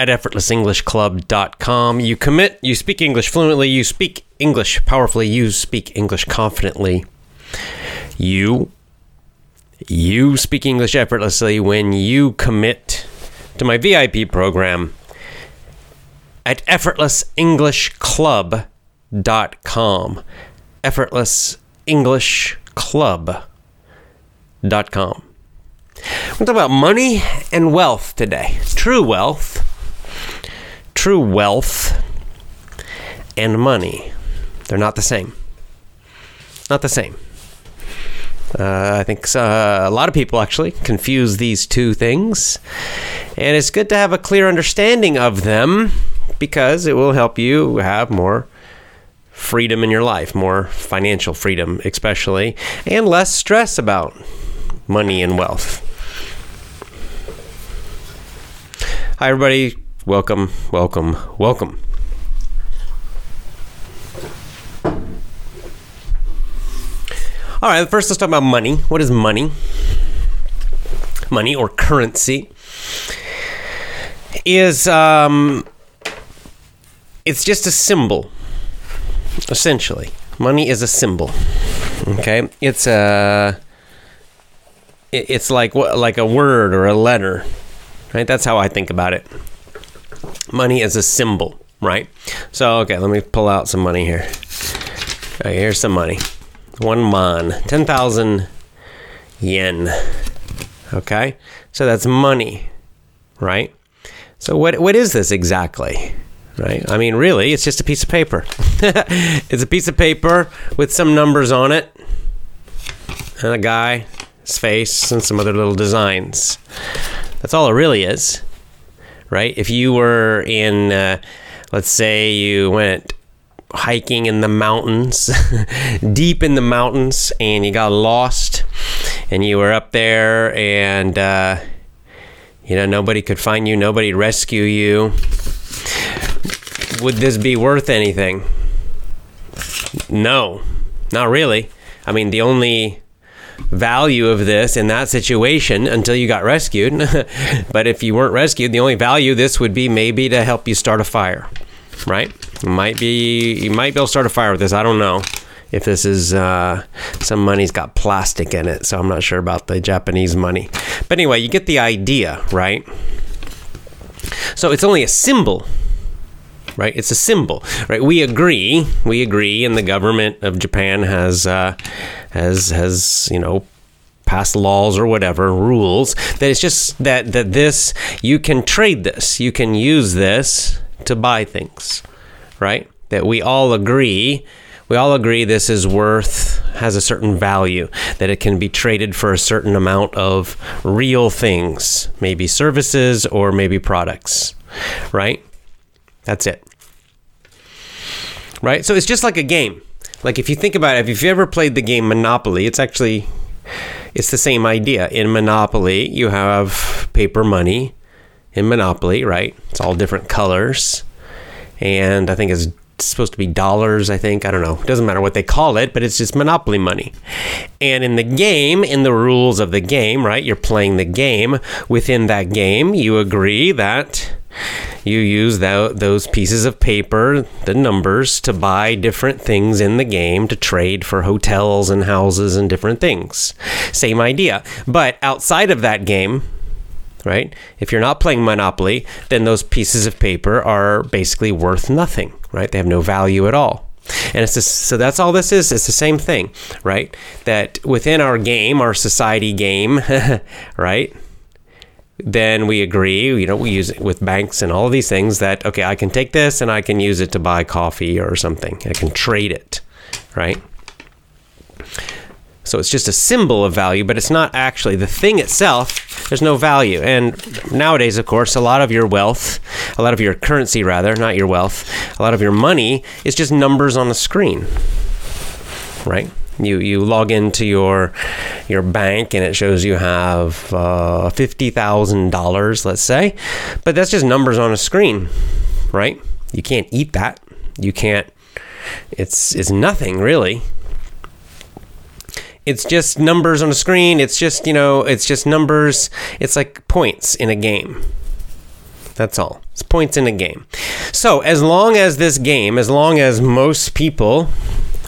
at effortlessenglishclub.com. You commit, you speak English fluently, you speak English powerfully, you speak English confidently. You you speak English effortlessly when you commit to my VIP program at effortlessenglishclub.com. effortlessenglishclub.com. We're talk about money and wealth today. True wealth true wealth and money. They're not the same. Not the same. Uh, I think uh, a lot of people actually confuse these two things. And it's good to have a clear understanding of them because it will help you have more freedom in your life, more financial freedom, especially, and less stress about money and wealth. Hi, everybody welcome, welcome, welcome. All right, first let's talk about money. What is money? Money or currency is um, it's just a symbol, essentially. Money is a symbol. Okay, it's a it's like like a word or a letter, right? That's how I think about it money as a symbol, right? So, okay, let me pull out some money here. Here's some money. One mon, 10,000 yen. Okay? So that's money, right? So what what is this exactly? Right? I mean, really, it's just a piece of paper. it's a piece of paper with some numbers on it and a guy's face and some other little designs. That's all it really is right? If you were in, uh, let's say you went hiking in the mountains, deep in the mountains, and you got lost, and you were up there, and uh, you know nobody could find you, nobody rescue you. Would this be worth anything? No, not really. I mean, the only value of this in that situation until you got rescued. but if you weren't rescued, the only value this would be maybe to help you start a fire, right? Might be you might be able to start a fire with this. I don't know if this is uh, some money's got plastic in it, so I'm not sure about the Japanese money. But anyway, you get the idea, right? So it's only a symbol right? It's a symbol, right? We agree, we agree, and the government of Japan has uh, has has you know passed laws or whatever rules that it's just that that this you can trade this, you can use this to buy things, right? That we all agree. We all agree this is worth, has a certain value, that it can be traded for a certain amount of real things, maybe services or maybe products, right? That's it right? So it's just like a game. Like if you think about it, if you've ever played the game Monopoly, it's actually it's the same idea. In Monopoly, you have paper money. In Monopoly, right? It's all different colors. And I think it's supposed to be dollars, I think. I don't know. It doesn't matter what they call it, but it's just Monopoly money. And in the game, in the rules of the game, right? You're playing the game. Within that game, you agree that you use that, those pieces of paper, the numbers, to buy different things in the game to trade for hotels and houses and different things. Same idea. But outside of that game, right? If you're not playing Monopoly, then those pieces of paper are basically worth nothing, right? They have no value at all. And it's just, so that's all this is. It's the same thing, right? That within our game, our society game, right? Then we agree, you know, we use it with banks and all these things that, okay, I can take this and I can use it to buy coffee or something. I can trade it, right? So it's just a symbol of value, but it's not actually the thing itself. There's no value. And nowadays, of course, a lot of your wealth, a lot of your currency, rather, not your wealth, a lot of your money is just numbers on a screen, right? You, you log into your your bank and it shows you have uh, fifty thousand dollars, let's say, but that's just numbers on a screen, right? You can't eat that. You can't. It's it's nothing really it's just numbers on a screen. It's just, you know, it's just numbers. It's like points in a game. That's all. It's points in a game. So, as long as this game, as long as most people,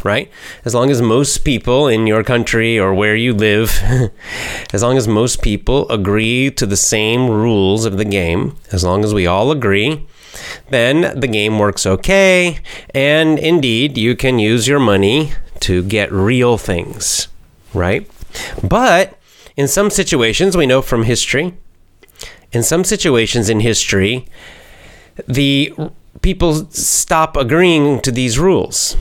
right? As long as most people in your country or where you live, as long as most people agree to the same rules of the game, as long as we all agree, then the game works okay. And indeed, you can use your money to get real things right? But in some situations, we know from history, in some situations in history, the people stop agreeing to these rules.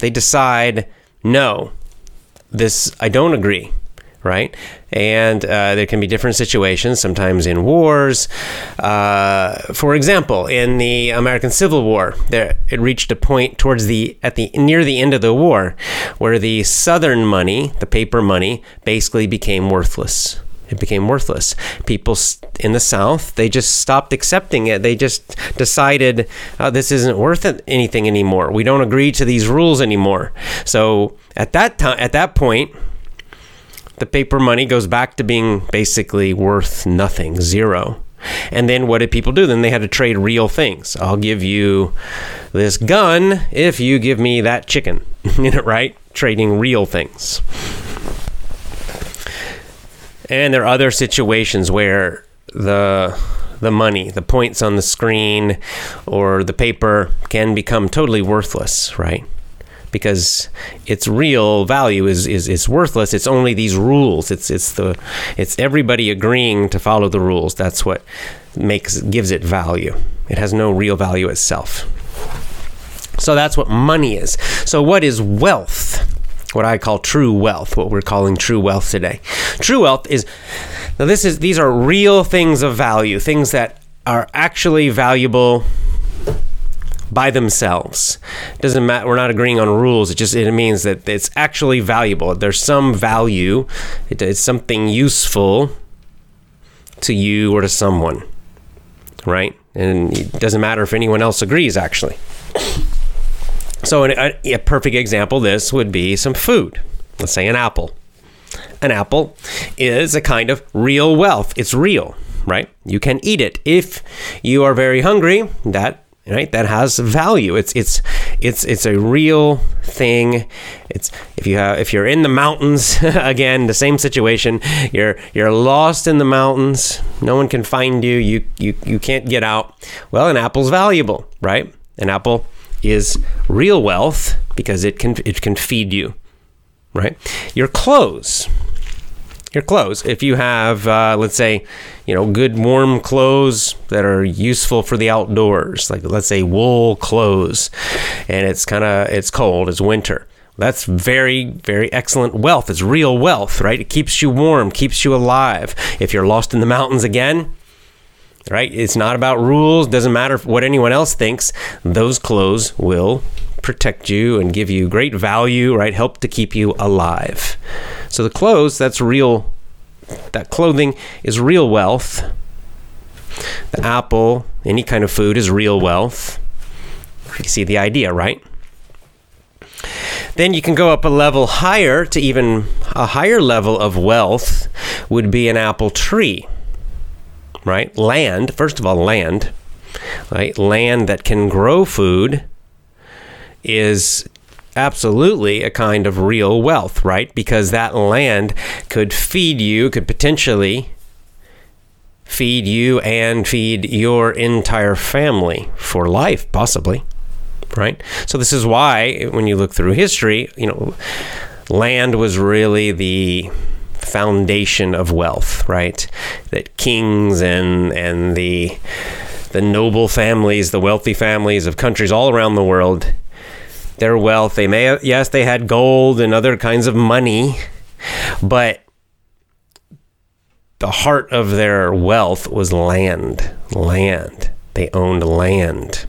They decide, no, this, I don't agree right? And uh, there can be different situations, sometimes in wars. Uh, for example, in the American Civil War, there it reached a point towards the at the near the end of the war where the Southern money, the paper money, basically became worthless. It became worthless. People in the South, they just stopped accepting it. They just decided, oh, this isn't worth anything anymore. We don't agree to these rules anymore. So at that time, at that point, the paper money goes back to being basically worth nothing, zero. And then what did people do? Then they had to trade real things. I'll give you this gun if you give me that chicken. right? Trading real things. And there are other situations where the the money, the points on the screen or the paper can become totally worthless, right? because its real value is, is, is worthless. It's only these rules. It's it's the it's everybody agreeing to follow the rules. That's what makes gives it value. It has no real value itself. So that's what money is. So what is wealth? What I call true wealth, what we're calling true wealth today. True wealth is now this is these are real things of value, things that are actually valuable by themselves. It doesn't matter. We're not agreeing on rules. It just it means that it's actually valuable. There's some value. It, it's something useful to you or to someone, right? And it doesn't matter if anyone else agrees. Actually. So a, a perfect example this would be some food. Let's say an apple. An apple is a kind of real wealth. It's real, right? You can eat it. If you are very hungry, that right that has value it's it's it's it's a real thing it's if you have if you're in the mountains again the same situation you're you're lost in the mountains no one can find you you you, you can't get out well an apple's valuable right an apple is real wealth because it can it can feed you right your clothes your clothes. If you have, uh, let's say, you know, good warm clothes that are useful for the outdoors, like let's say wool clothes, and it's kind of it's cold, it's winter. That's very, very excellent wealth. It's real wealth, right? It keeps you warm, keeps you alive. If you're lost in the mountains again, right? It's not about rules. Doesn't matter what anyone else thinks. Those clothes will protect you and give you great value, right? Help to keep you alive. So the clothes, that's real, that clothing is real wealth. The apple, any kind of food is real wealth. You see the idea, right? Then you can go up a level higher to even a higher level of wealth would be an apple tree, right? Land, first of all, land, right? Land that can grow food is absolutely a kind of real wealth, right? Because that land could feed you, could potentially feed you and feed your entire family for life, possibly, right? So, this is why when you look through history, you know, land was really the foundation of wealth, right? That kings and and the the noble families, the wealthy families of countries all around the world their wealth. They may have, yes, they had gold and other kinds of money, but the heart of their wealth was land. Land. They owned land.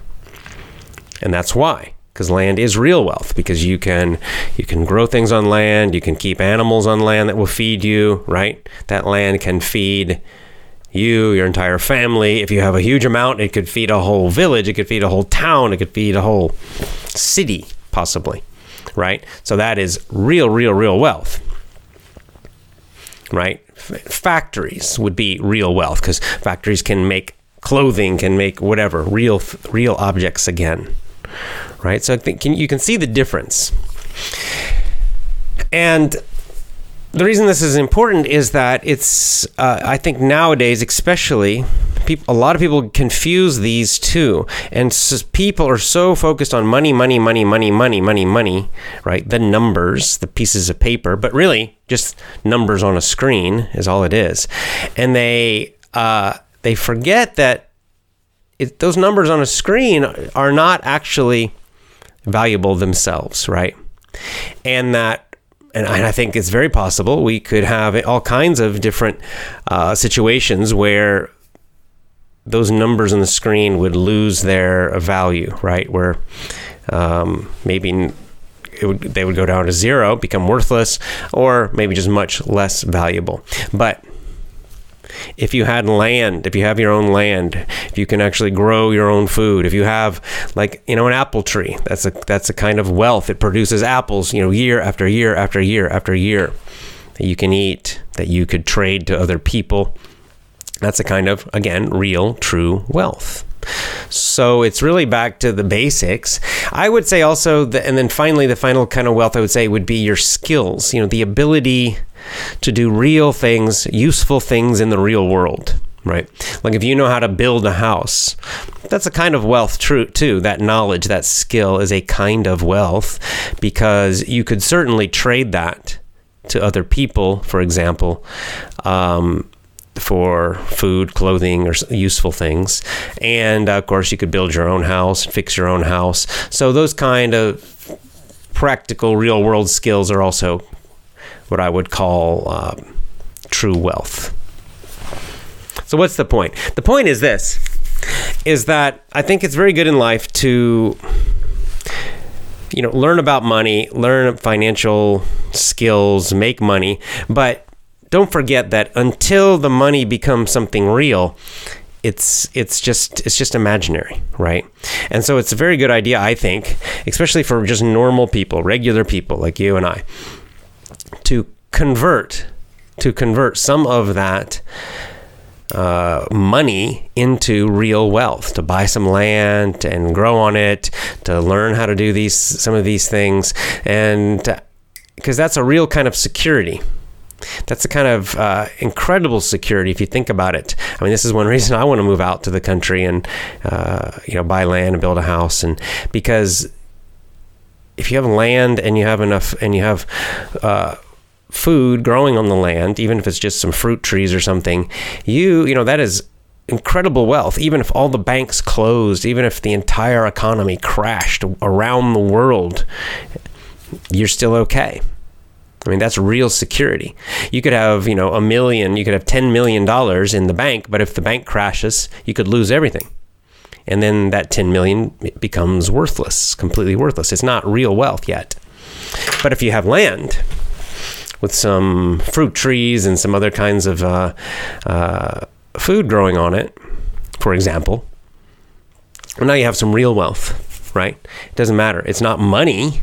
And that's why because land is real wealth because you can you can grow things on land you can keep animals on land that will feed you right? That land can feed you your entire family. If you have a huge amount it could feed a whole village it could feed a whole town it could feed a whole city possibly right? So that is real real real wealth right? Factories would be real wealth because factories can make clothing can make whatever real real objects again right? So I think can, you can see the difference. And the reason this is important is that it's, uh, I think nowadays, especially, people, a lot of people confuse these two. And people are so focused on money, money, money, money, money, money, money, right? The numbers, the pieces of paper, but really just numbers on a screen is all it is. And they, uh, they forget that it, those numbers on a screen are not actually valuable themselves, right? And that, and I think it's very possible we could have all kinds of different uh, situations where those numbers on the screen would lose their value, right? Where um, maybe would, they would go down to zero, become worthless, or maybe just much less valuable. But if you had land, if you have your own land, if you can actually grow your own food, if you have like you know an apple tree, that's a that's a kind of wealth. It produces apples, you know, year after year after year after year that you can eat, that you could trade to other people. That's a kind of again real true wealth. So it's really back to the basics. I would say also, that, and then finally, the final kind of wealth I would say would be your skills. You know, the ability to do real things, useful things in the real world, right? Like if you know how to build a house, that's a kind of wealth true too. That knowledge, that skill is a kind of wealth because you could certainly trade that to other people, for example. Um, for food, clothing, or useful things. And uh, of course, you could build your own house, fix your own house. So, those kind of practical, real world skills are also what I would call um, true wealth. So, what's the point? The point is this is that I think it's very good in life to you know learn about money learn financial skills make money but don't forget that until the money becomes something real it's it's just it's just imaginary right? And so it's a very good idea i think especially for just normal people regular people like you and i to convert to convert some of that uh, money into real wealth to buy some land and grow on it to learn how to do these some of these things. And because that's a real kind of security that's a kind of uh, incredible security if you think about it. I mean, this is one reason I want to move out to the country and uh, you know buy land and build a house, and because if you have land and you have enough and you have uh, food growing on the land, even if it's just some fruit trees or something, you, you know, that is incredible wealth. Even if all the banks closed, even if the entire economy crashed around the world, you're still okay. I mean, that's real security. You could have, you know, a million, you could have $10 million in the bank, but if the bank crashes, you could lose everything. And then that 10 million becomes worthless, completely worthless. It's not real wealth yet. But if you have land, with some fruit trees and some other kinds of uh, uh, food growing on it, for example. Well, now you have some real wealth, right? It doesn't matter. It's not money.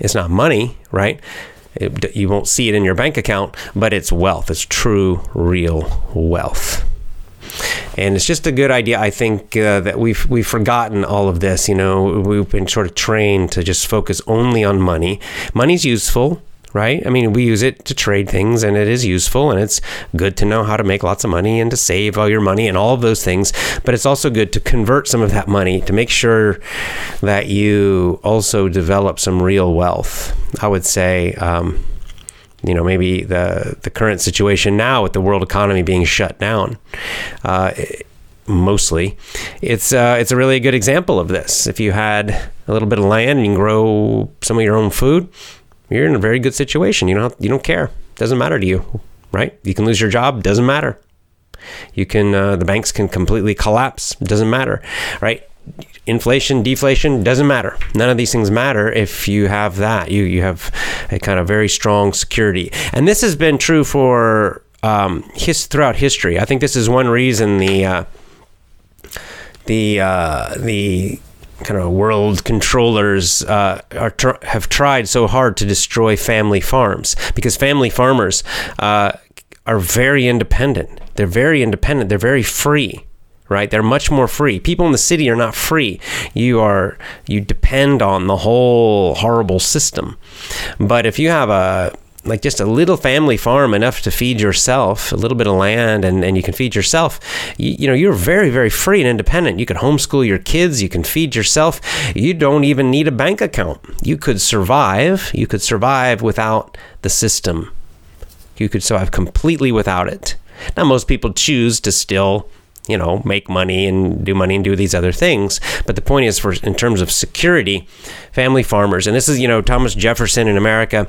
It's not money, right? It, you won't see it in your bank account, but it's wealth. It's true, real wealth. And it's just a good idea. I think uh, that we've we've forgotten all of this. You know, we've been sort of trained to just focus only on money. Money's useful right? I mean, we use it to trade things and it is useful and it's good to know how to make lots of money and to save all your money and all of those things. But it's also good to convert some of that money to make sure that you also develop some real wealth. I would say, um, you know, maybe the, the current situation now with the world economy being shut down. Uh, mostly, it's uh, it's a really good example of this. If you had a little bit of land and you can grow some of your own food, you're in a very good situation. You don't you don't care. Doesn't matter to you right? You can lose your job, doesn't matter. You can uh, the banks can completely collapse, doesn't matter, right? Inflation, deflation doesn't matter. None of these things matter if you have that. You you have a kind of very strong security, and this has been true for um, his throughout history. I think this is one reason the uh, the uh, the kind of world controllers uh, tr- have tried so hard to destroy family farms because family farmers uh, are very independent. They're very independent. They're very free right they're much more free people in the city are not free you are you depend on the whole horrible system but if you have a like just a little family farm enough to feed yourself a little bit of land and, and you can feed yourself. You, you know you're very very free and independent. You can homeschool your kids. You can feed yourself. You don't even need a bank account. You could survive. You could survive without the system. You could survive completely without it. Now most people choose to still you know make money and do money and do these other things. But the point is for in terms of security family farmers and this is you know thomas jefferson in america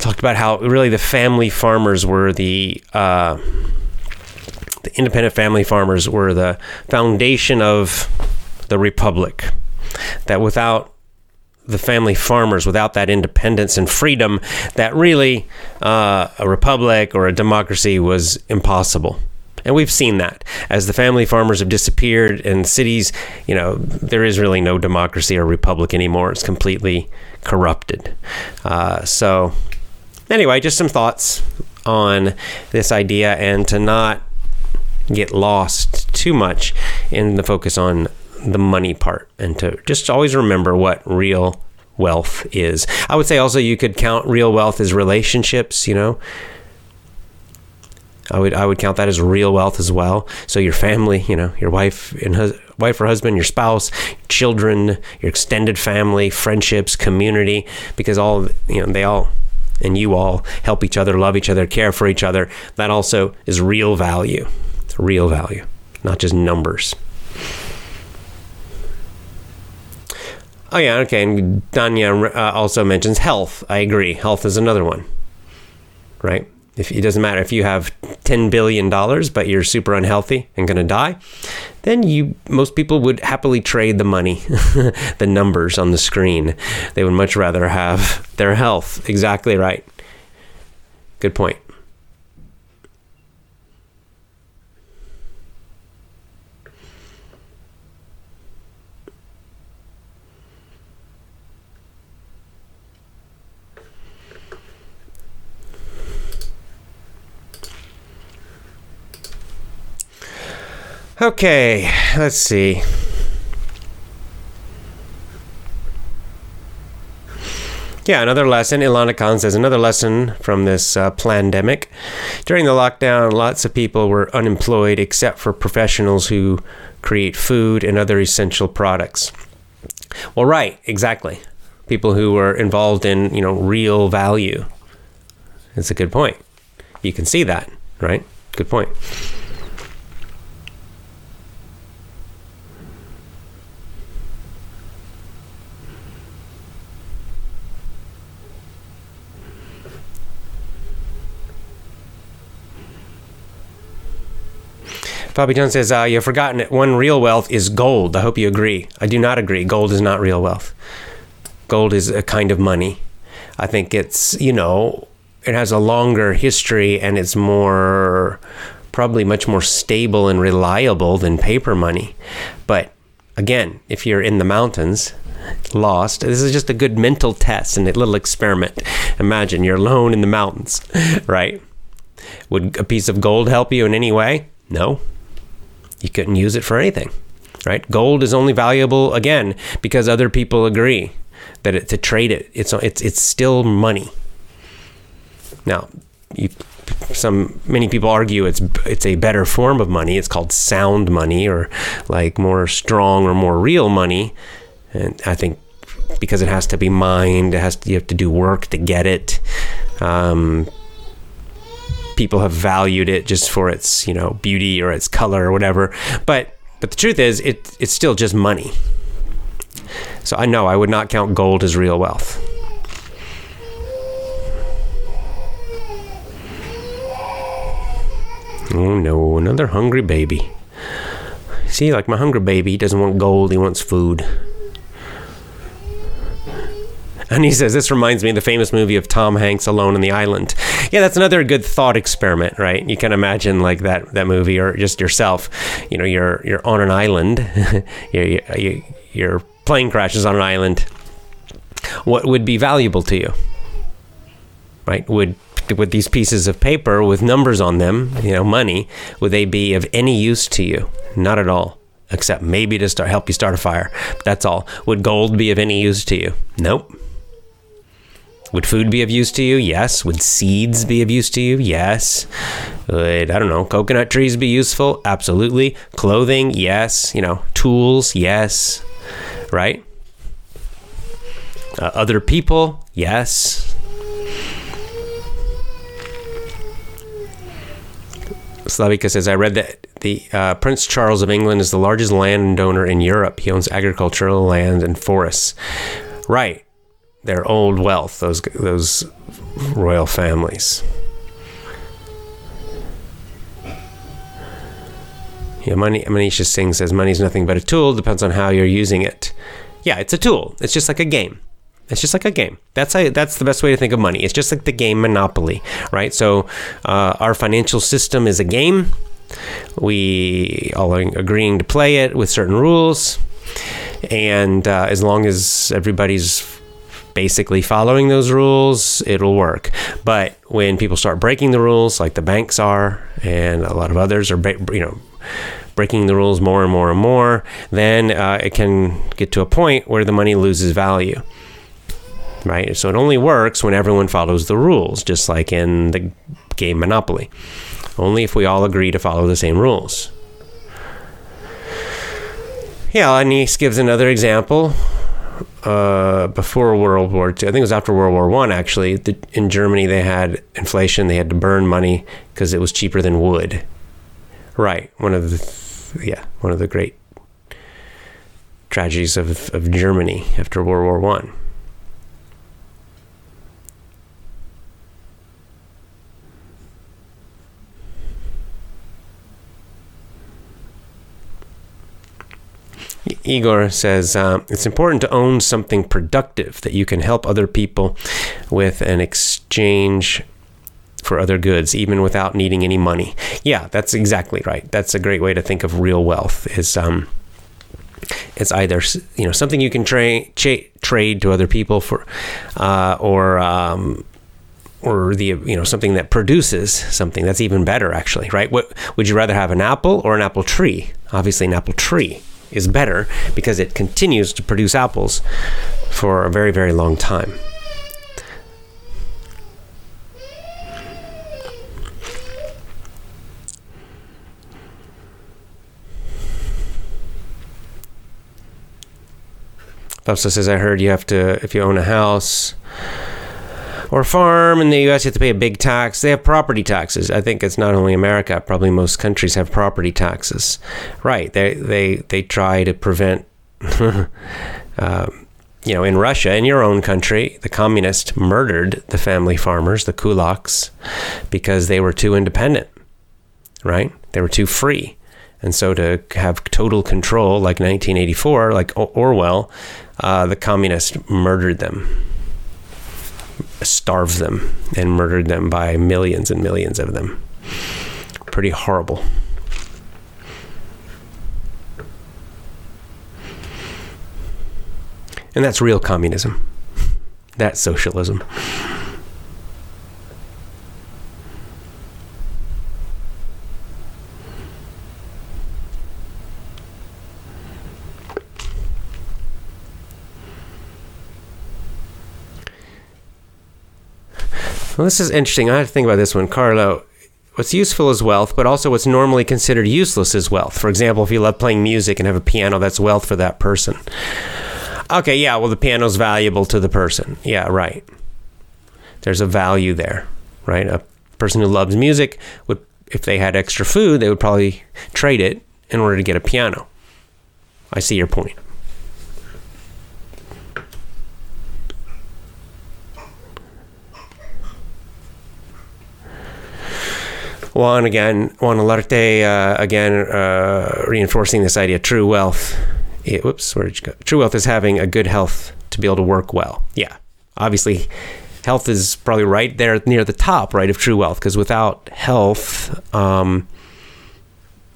talked about how really the family farmers were the uh, the independent family farmers were the foundation of the republic. That without the family farmers without that independence and freedom that really uh, a republic or a democracy was impossible and we've seen that as the family farmers have disappeared in cities, you know, there is really no democracy or republic anymore. It's completely corrupted. Uh, so, anyway, just some thoughts on this idea and to not get lost too much in the focus on the money part and to just always remember what real wealth is. I would say also you could count real wealth as relationships, you know. I would I would count that as real wealth as well. So your family, you know, your wife and hus- wife or husband, your spouse, children, your extended family, friendships, community, because all you know they all and you all help each other, love each other, care for each other. That also is real value. It's real value, not just numbers. Oh yeah, okay. And Danya uh, also mentions health. I agree. Health is another one, right? If it doesn't matter if you have 10 billion dollars but you're super unhealthy and going to die then you most people would happily trade the money the numbers on the screen. They would much rather have their health. Exactly right. Good point Okay, let's see. Yeah, another lesson. Ilana Khan says another lesson from this uh, pandemic. During the lockdown, lots of people were unemployed except for professionals who create food and other essential products. Well, right, exactly. People who were involved in, you know, real value. It's a good point. You can see that, right? Good point. Bobby John says, uh, You've forgotten it. One real wealth is gold. I hope you agree. I do not agree. Gold is not real wealth. Gold is a kind of money. I think it's, you know, it has a longer history and it's more, probably much more stable and reliable than paper money. But again, if you're in the mountains, lost, this is just a good mental test and a little experiment. Imagine you're alone in the mountains, right? Would a piece of gold help you in any way? No, you couldn't use it for anything, right? Gold is only valuable again because other people agree that it, to trade it, it's it's it's still money. Now, you, some many people argue it's it's a better form of money. It's called sound money or like more strong or more real money, and I think because it has to be mined, it has to, you have to do work to get it. Um, people have valued it just for its you know beauty or its color or whatever. But but the truth is, it it's still just money. So I know I would not count gold as real wealth. Oh no, another hungry baby. See, like my hungry baby, he doesn't want gold, he wants food. And he says, This reminds me of the famous movie of Tom Hanks Alone in the Island. Yeah, that's another good thought experiment, right? You can imagine like that, that movie or just yourself. You know, you're, you're on an island, you you your plane crashes on an island. What would be valuable to you? Right? Would with these pieces of paper with numbers on them, you know, money, would they be of any use to you? Not at all. Except maybe to start help you start a fire. That's all. Would gold be of any use to you? Nope. Would food be of use to you? Yes. Would seeds be of use to you? Yes. Would, I don't know, coconut trees be useful? Absolutely. Clothing? Yes. You know, tools? Yes. Right? Uh, other people? Yes. Slavika says, I read that the uh, Prince Charles of England is the largest landowner in Europe. He owns agricultural land and forests. Right. Their old wealth, those, those royal families. Yeah, money. Manisha Singh says money is nothing but a tool. Depends on how you're using it. Yeah, it's a tool. It's just like a game. It's just like a game. That's how, that's the best way to think of money. It's just like the game Monopoly, right? So uh, our financial system is a game. We all are agreeing to play it with certain rules, and uh, as long as everybody's basically following those rules, it'll work. But when people start breaking the rules, like the banks are, and a lot of others are, you know breaking the rules more and more and more, then uh, it can get to a point where the money loses value right? So it only works when everyone follows the rules, just like in the game Monopoly. Only if we all agree to follow the same rules. Yeah, Anise gives another example. Uh, before World War II, I think it was after World War One. Actually, the, in Germany they had inflation; they had to burn money because it was cheaper than wood. Right, one of the yeah, one of the great tragedies of, of Germany after World War One. Igor says uh, it's important to own something productive that you can help other people with an exchange for other goods, even without needing any money. Yeah, that's exactly right. That's a great way to think of real wealth. Is um, it's either you know something you can trade cha- trade to other people for, uh, or um, or the you know something that produces something that's even better actually right what would you rather have an apple or an apple tree obviously an apple tree is better because it continues to produce apples for a very, very long time. Fausto says, I heard you have to, if you own a house, or farm in the US, you have to pay a big tax. They have property taxes. I think it's not only America, probably most countries have property taxes. Right. They, they, they try to prevent, um, you know, in Russia, in your own country, the communists murdered the family farmers, the kulaks, because they were too independent, right? They were too free. And so to have total control, like 1984, like Orwell, uh, the communists murdered them starved them and murdered them by millions and millions of them. Pretty horrible. And that's real communism. That's socialism. Well, this is interesting. I have to think about this one. Carlo, what's useful is wealth, but also what's normally considered useless is wealth. For example, if you love playing music and have a piano, that's wealth for that person. Okay, yeah, well, the piano's valuable to the person. Yeah, right. There's a value there, right? A person who loves music would, if they had extra food, they would probably trade it in order to get a piano. I see your point. Juan again, Juan Olarte uh, again, uh, reinforcing this idea: true wealth. It, whoops, where did you go? True wealth is having a good health to be able to work well. Yeah, obviously, health is probably right there near the top, right, of true wealth, because without health, um,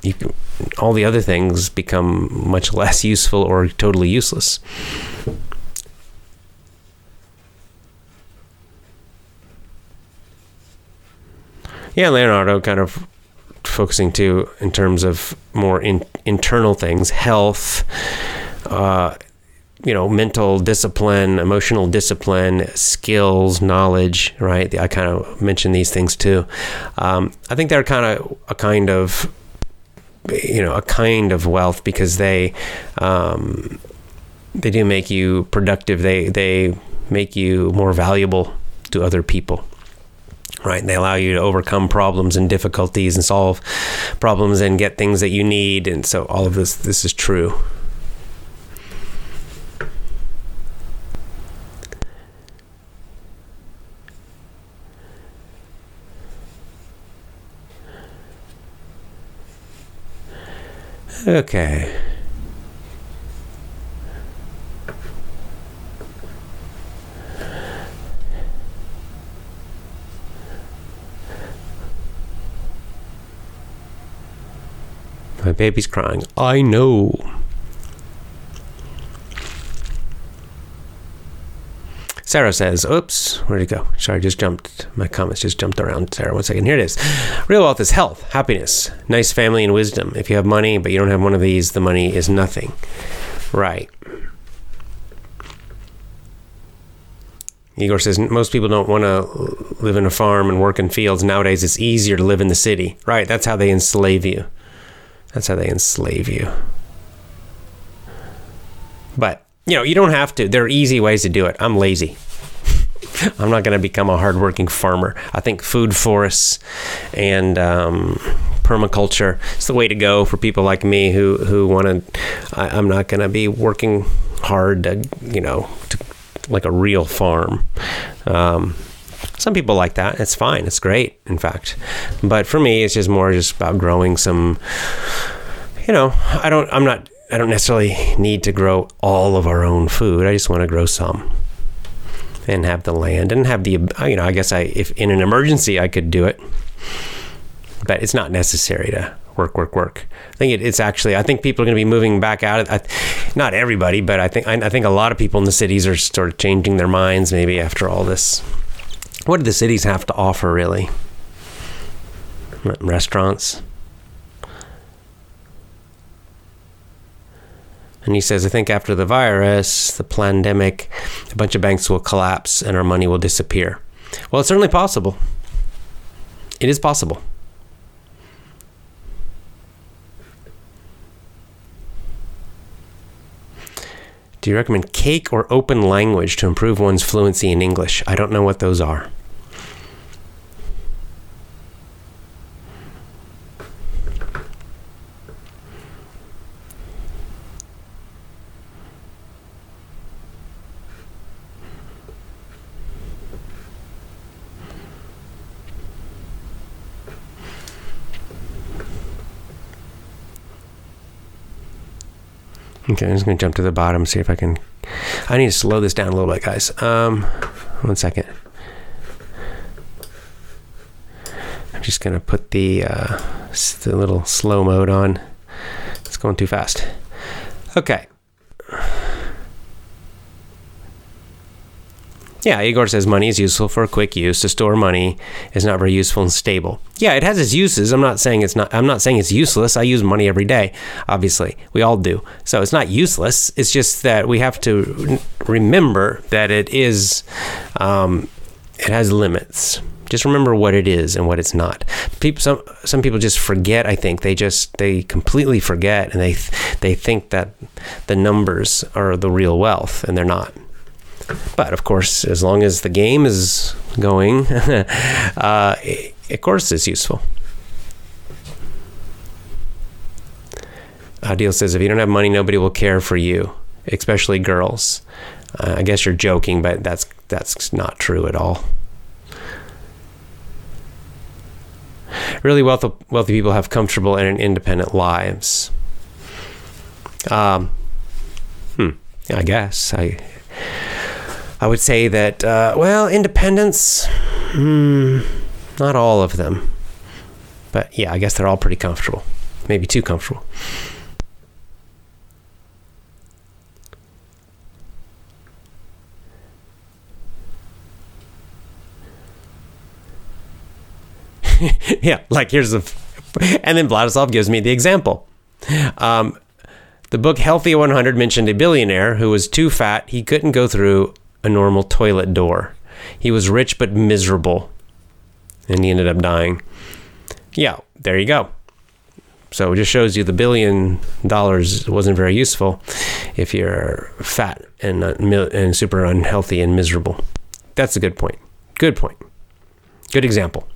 you can, all the other things become much less useful or totally useless. Yeah, Leonardo kind of focusing too in terms of more in, internal things, health, uh, you know, mental discipline, emotional discipline, skills, knowledge, right? I kind of mentioned these things too. Um, I think they're kind of a kind of, you know, a kind of wealth because they, um, they do make you productive. They, they make you more valuable to other people right? And they allow you to overcome problems and difficulties and solve problems and get things that you need. And so all of this this is true. Okay. My baby's crying. I know. Sarah says, oops, where'd it go? Sorry, just jumped. My comments just jumped around. Sarah, one second. Here it is. Real wealth is health, happiness, nice family, and wisdom. If you have money, but you don't have one of these, the money is nothing. Right. Igor says most people don't want to live in a farm and work in fields. Nowadays, it's easier to live in the city. Right. That's how they enslave you. That's how they enslave you. But, you know, you don't have to. There are easy ways to do it. I'm lazy. I'm not going to become a hardworking farmer. I think food forests and um, permaculture is the way to go for people like me who, who want to. I'm not going to be working hard to, you know, to, like a real farm. Um, some people like that. It's fine. It's great, in fact. But for me, it's just more just about growing some. You know, I don't. I'm not. I don't necessarily need to grow all of our own food. I just want to grow some, and have the land and have the. Uh, you know, I guess I if in an emergency I could do it, but it's not necessary to work, work, work. I think it, it's actually. I think people are going to be moving back out. Of, I, not everybody, but I think I, I think a lot of people in the cities are sort of changing their minds maybe after all this what do the cities have to offer, really? Restaurants. And he says, I think after the virus, the pandemic, a bunch of banks will collapse and our money will disappear. Well, it's certainly possible. It is possible. Do you recommend cake or open language to improve one's fluency in English? I don't know what those are. Okay, I'm just to jump to the bottom, see if I can. I need to slow this down a little bit, guys. Um, one second. I'm just to put the, uh, the little slow mode on. It's going too fast. Okay. Yeah, Igor says money is useful for quick use. To store money is not very useful and stable. Yeah, it has its uses. I'm not saying it's not. I'm not saying it's useless. I use money every day. Obviously, we all do. So it's not useless. It's just that we have to remember that it is. Um, it has limits. Just remember what it is and what it's not. People, some some people just forget. I think they just they completely forget, and they they think that the numbers are the real wealth, and they're not. But of course, as long as the game is going, uh, of course, it's useful. Adil says, if you don't have money, nobody will care for you, especially girls. Uh, I guess you're joking, but that's that's not true at all. really wealthy wealthy people have comfortable and independent lives. Um, hmm. I guess I I would say that uh, well, independence. Hmm, not all of them, but yeah, I guess they're all pretty comfortable. Maybe too comfortable. yeah, like here's a, and then Vladislav gives me the example. Um, the book Healthy 100 mentioned a billionaire who was too fat he couldn't go through a normal toilet door. He was rich but miserable, and he ended up dying. Yeah, there you go. So it just shows you the billion dollars wasn't very useful if you're fat and and super unhealthy and miserable. That's a good point. Good point. Good example.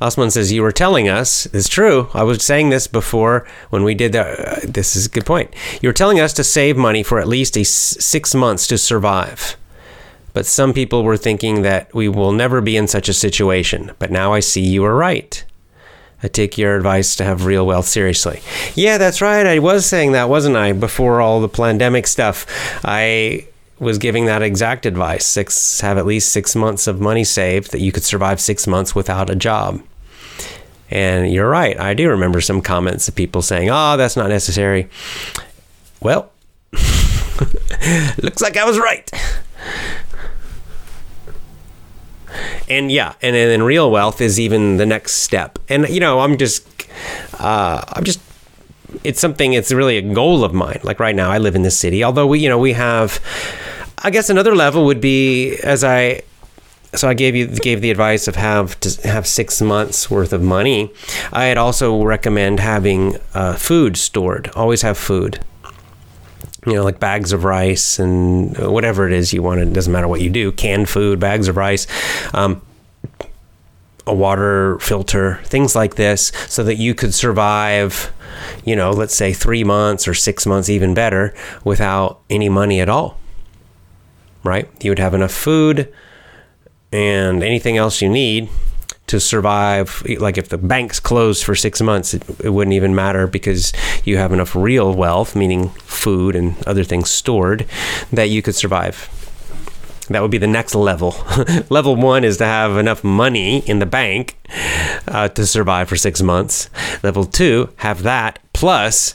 Osman says, You were telling us, it's true. I was saying this before when we did that. Uh, this is a good point. You were telling us to save money for at least a six months to survive. But some people were thinking that we will never be in such a situation. But now I see you were right. I take your advice to have real wealth seriously. Yeah, that's right. I was saying that, wasn't I, before all the pandemic stuff? I was giving that exact advice. Six have at least six months of money saved that you could survive six months without a job. And you're right. I do remember some comments of people saying, "Oh, that's not necessary." Well, looks like I was right. And yeah, and then real wealth is even the next step. And you know, I'm just, uh, I'm just it's something it's really a goal of mine like right now i live in this city although we you know we have i guess another level would be as i so I gave you gave the advice of have to have six months worth of money. I'd also recommend having uh, food stored. Always have food. You know, like bags of rice and whatever it is you want. It doesn't matter what you do. Canned food, bags of rice. Um, a water filter, things like this, so that you could survive, you know, let's say three months or six months, even better, without any money at all. Right? You would have enough food and anything else you need to survive. Like if the bank's closed for six months, it, it wouldn't even matter because you have enough real wealth, meaning food and other things stored, that you could survive that would be the next level. level one is to have enough money in the bank uh, to survive for six months. Level two, have that plus,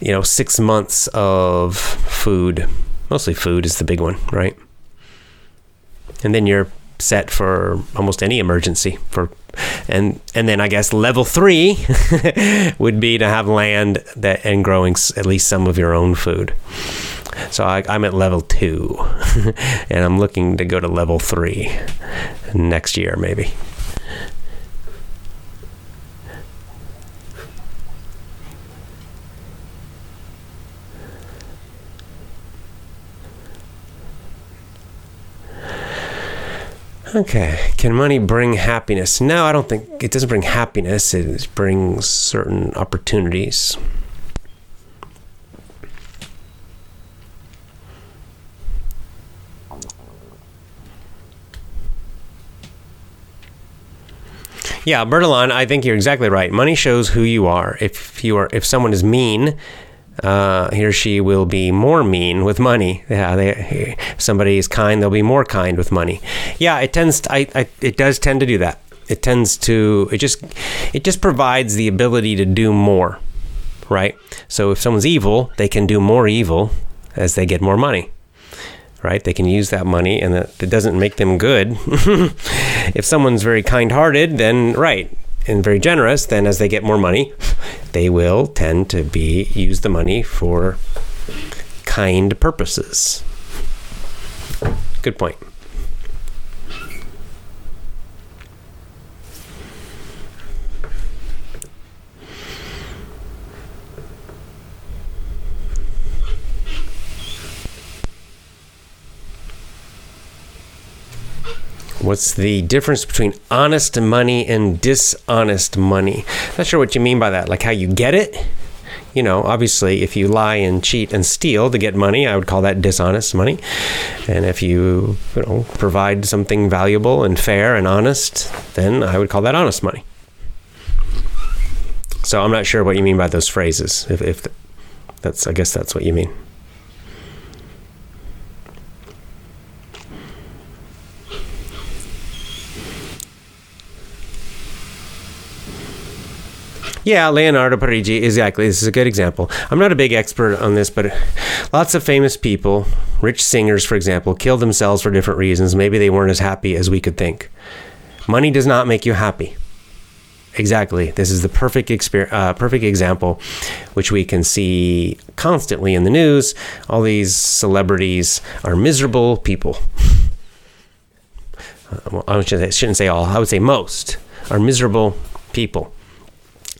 you know, six months of food. Mostly food is the big one, right? And then you're set for almost any emergency for and and then I guess level three would be to have land that and growing at least some of your own food. So I, am at level two, and I'm looking to go to level three next year, maybe. Okay. Can money bring happiness? No, I don't think it doesn't bring happiness. It brings certain opportunities. Yeah, Bertalan, I think you're exactly right. Money shows who you are. If you are, if someone is mean, uh, he or she will be more mean with money. Yeah, they, if somebody is kind, they'll be more kind with money. Yeah, it tends. To, I, I, it does tend to do that. It tends to. It just, it just provides the ability to do more, right? So if someone's evil, they can do more evil as they get more money right? They can use that money and that it doesn't make them good. if someone's very kind hearted, then, right, and very generous, then as they get more money, they will tend to be use the money for kind purposes. Good point. What's the difference between honest money and dishonest money? Not sure what you mean by that. Like how you get it? you know, obviously, if you lie and cheat and steal to get money, I would call that dishonest money. And if you, you know, provide something valuable and fair and honest, then I would call that honest money. So I'm not sure what you mean by those phrases. If, if that's, I guess that's what you mean. Yeah, Leonardo Parigi, exactly. This is a good example. I'm not a big expert on this, but lots of famous people, rich singers, for example, kill themselves for different reasons. Maybe they weren't as happy as we could think. Money does not make you happy. Exactly. This is the perfect exper- uh, perfect example, which we can see constantly in the news. All these celebrities are miserable people. Uh, well, I shouldn't say all. I would say most are miserable people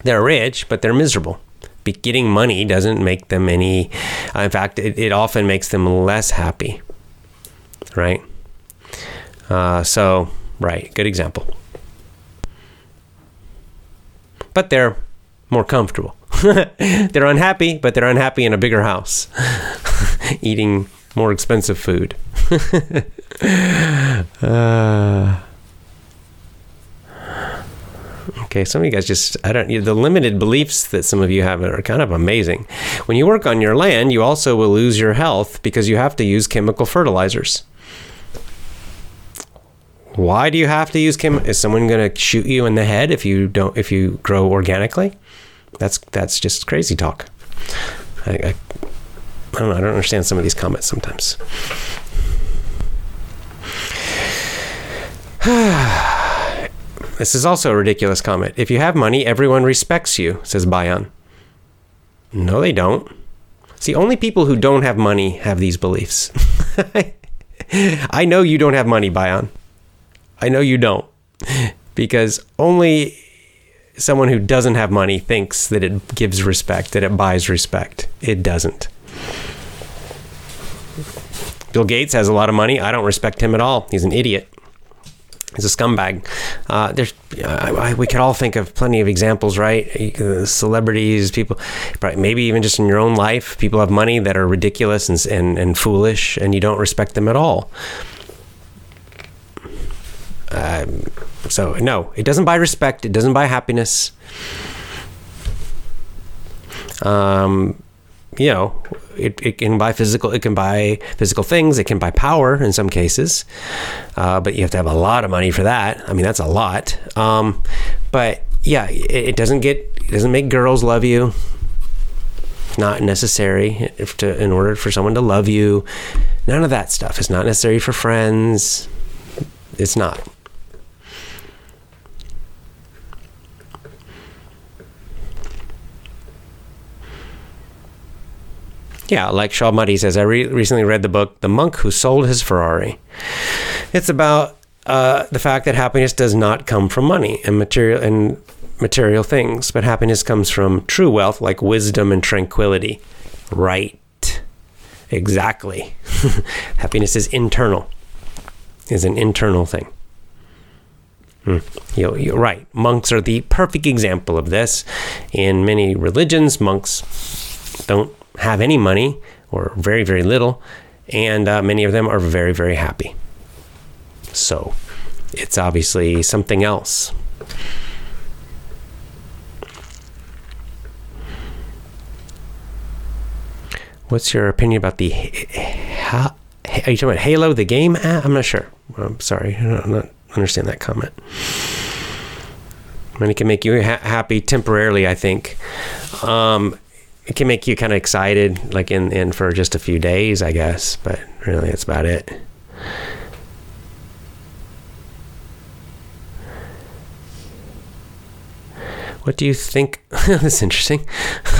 they're rich, but they're miserable. Be- getting money doesn't make them any. Uh, in fact, it, it often makes them less happy. Right. Uh, so, right, good example. But they're more comfortable. they're unhappy, but they're unhappy in a bigger house, eating more expensive food. uh, Okay, some of you guys just, I don't, know the limited beliefs that some of you have are kind of amazing. When you work on your land, you also will lose your health because you have to use chemical fertilizers. Why do you have to use chem? Is someone going to shoot you in the head if you don't, if you grow organically? That's, that's just crazy talk. I, I, I don't know. I don't understand some of these comments sometimes. This is also a ridiculous comment. If you have money, everyone respects you, says Bayan. No, they don't. See, only people who don't have money have these beliefs. I know you don't have money, Bayan. I know you don't. Because only someone who doesn't have money thinks that it gives respect, that it buys respect. It doesn't. Bill Gates has a lot of money. I don't respect him at all. He's an idiot. He's a scumbag. Uh, there's, I, we could all think of plenty of examples, right? Uh, celebrities, people, maybe even just in your own life, people have money that are ridiculous and, and, and foolish, and you don't respect them at all. Um, so, no, it doesn't buy respect, it doesn't buy happiness. Um, you know, it, it can buy physical it can buy physical things it can buy power in some cases uh, but you have to have a lot of money for that. I mean that's a lot. Um, but yeah it, it, doesn't get it doesn't make girls love you. Not necessary if to in order for someone to love you. None of that stuff. Is not necessary for friends. It's not Yeah, like Shaw Muddy says, I re- recently read the book The Monk Who Sold His Ferrari. It's about uh, the fact that happiness does not come from money and material and material things, but happiness comes from true wealth like wisdom and tranquility. Right. Exactly. happiness is internal. Is an internal thing. Hmm. You're, you're right. Monks are the perfect example of this. In many religions, monks don't have any money or very, very little, and uh, many of them are very, very happy. So it's obviously something else. What's your opinion about the? Are you talking about Halo, the game? I'm not sure. I'm sorry, I don't, understand that comment. Money can make you ha- happy temporarily, I think. Um, it can make you kind of excited, like in, in for just a few days, I guess. But really, that's about it. What do you think? that's interesting.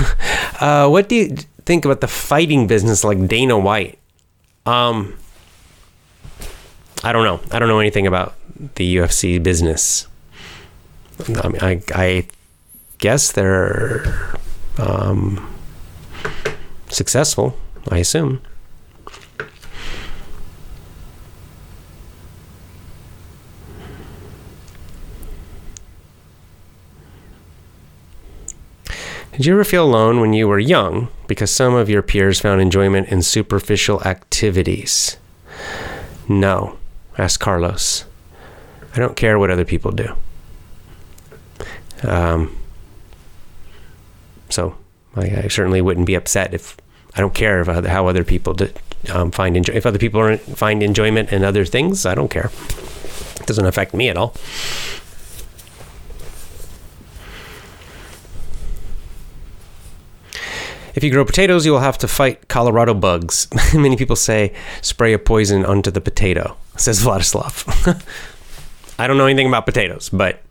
uh, what do you think about the fighting business like Dana White? Um, I don't know. I don't know anything about the UFC business. I mean, I, I guess they're um, successful, I assume. Did you ever feel alone when you were young because some of your peers found enjoyment in superficial activities? No, asked Carlos. I don't care what other people do. Um, so I, I certainly wouldn't be upset if I don't care if how other people do, um, find enjoy. If other people find enjoyment in other things, I don't care. It doesn't affect me at all. If you grow potatoes, you will have to fight Colorado bugs. Many people say spray a poison onto the potato, says Vladislav. I don't know anything about potatoes, but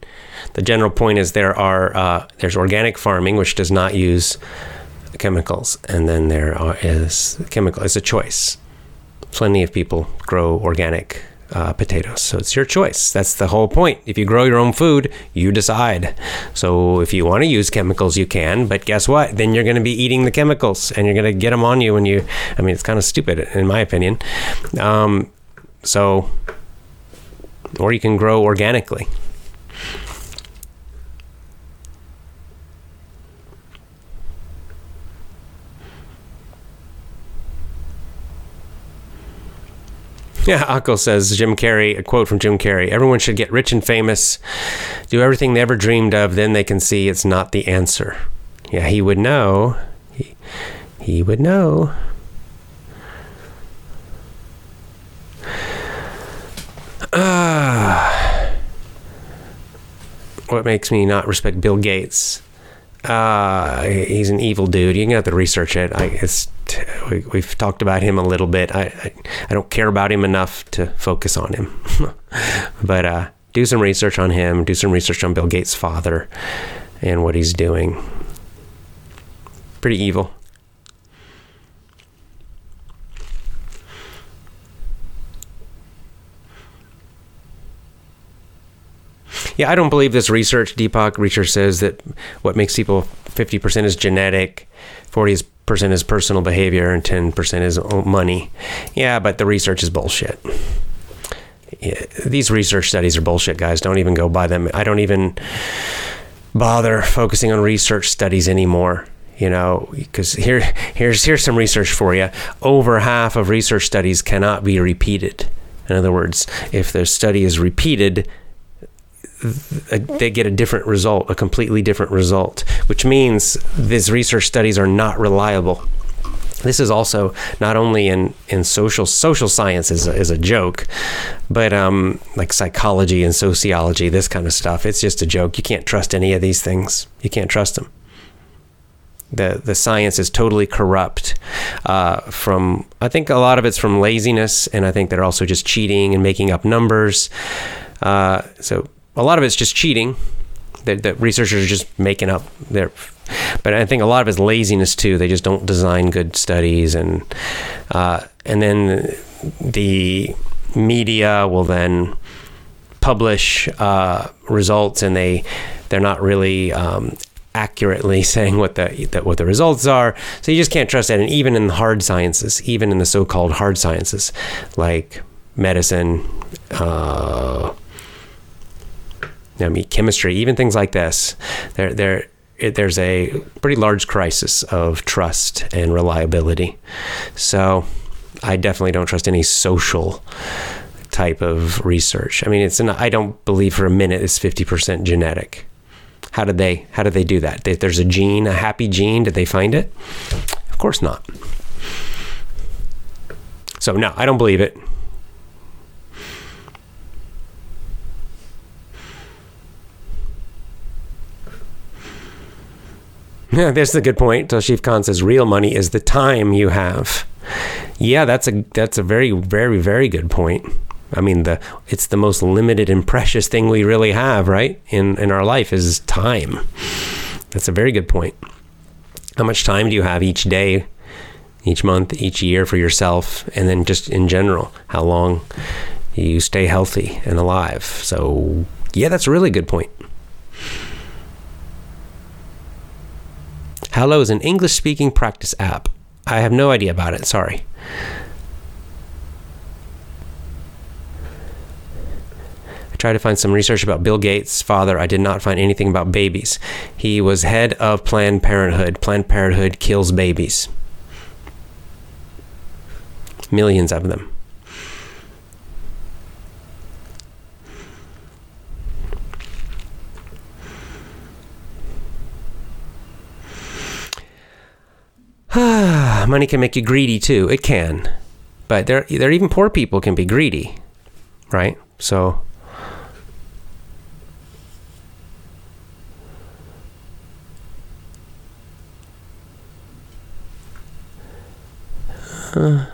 the general point is there are uh, there's organic farming, which does not use chemicals, and then there are, is chemical. It's a choice. Plenty of people grow organic uh, potatoes. So it's your choice. That's the whole point. If you grow your own food, you decide. So if you want to use chemicals, you can. But guess what? Then you're going to be eating the chemicals, and you're going to get them on you when you. I mean, it's kind of stupid, in my opinion. Um, so, or you can grow organically. Yeah, Akko says Jim Carrey, a quote from Jim Carrey Everyone should get rich and famous, do everything they ever dreamed of, then they can see it's not the answer. Yeah, he would know. He, he would know. Uh, what makes me not respect Bill Gates? Uh, he's an evil dude. You can have to research it. I, it's we, have talked about him a little bit. I, I, I don't care about him enough to focus on him, but uh, do some research on him. Do some research on Bill Gates' father and what he's doing. Pretty evil. Yeah, I don't believe this research. Deepak research says that what makes people 50% is genetic, 40 is personal behavior, and 10% is money. Yeah, but the research is bullshit. These research studies are bullshit, guys. Don't even go by them. I don't even bother focusing on research studies anymore you know because here here's here's some research for you over half of research studies cannot be repeated in other words if the study is repeated they get a different result, a completely different result, which means these research studies are not reliable. This is also not only in, in social social science is a, is a joke, but um, like psychology and sociology, this kind of stuff. It's just a joke. You can't trust any of these things. You can't trust them. The the science is totally corrupt. Uh, from I think a lot of it's from laziness, and I think they're also just cheating and making up numbers. Uh, so a lot of it's just cheating that, researchers are just making up their but I think a lot of it's laziness too. They just don't design good studies, and uh, and then the media will then publish uh, results, and they they're not really um, accurately saying what the that what the results are. So you just can't trust that. And even in the hard sciences, even in the so-called hard sciences, like medicine. Uh, I mean, chemistry, even things like this, there, there, it, there's a pretty large crisis of trust and reliability. So, I definitely don't trust any social type of research. I mean, it's an, I don't believe for a minute it's 50% genetic. How did they how did they do that? If there's a gene, a happy gene, did they find it? Of course not. So no, I don't believe it. Yeah, there's a good point. Uh, Toshif Khan says real money is the time you have. Yeah, that's a that's a very very very good point. I mean, the it's the most limited and precious thing we really have, right? In in our life is time. That's a very good point. How much time do you have each day, each month, each year for yourself, and then just in general, how long you stay healthy and alive? So, yeah, that's a really good point. Hallo is an English speaking practice app. I have no idea about it, sorry. I tried to find some research about Bill Gates' father. I did not find anything about babies. He was head of Planned Parenthood. Planned Parenthood kills babies. Millions of them. Money can make you greedy too. It can. But there, there even poor people can be greedy, right? So uh,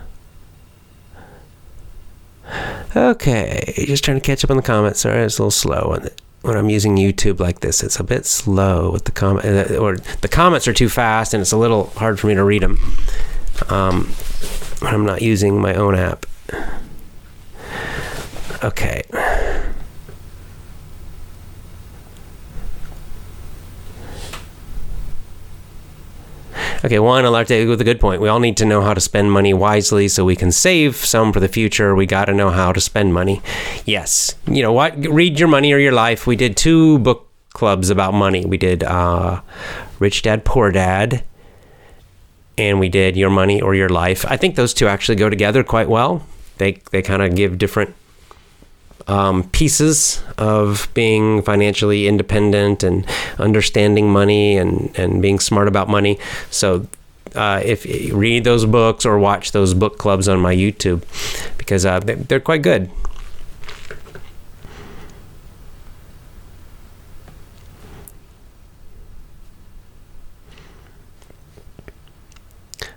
Okay, just trying to catch up on the comments. Sorry, it's a little slow on it. When I'm using YouTube like this, it's a bit slow with the comment, uh, or the comments are too fast, and it's a little hard for me to read them. Um, when I'm not using my own app. Okay. Okay, like to with a good point. We all need to know how to spend money wisely so we can save some for the future. We got to know how to spend money. Yes, you know what? Read your money or your life. We did two book clubs about money. We did uh, Rich Dad Poor Dad, and we did Your Money or Your Life. I think those two actually go together quite well. They they kind of give different um, pieces of being financially independent and understanding money and, and being smart about money. So, uh, if read those books or watch those book clubs on my YouTube, because uh, they're quite good.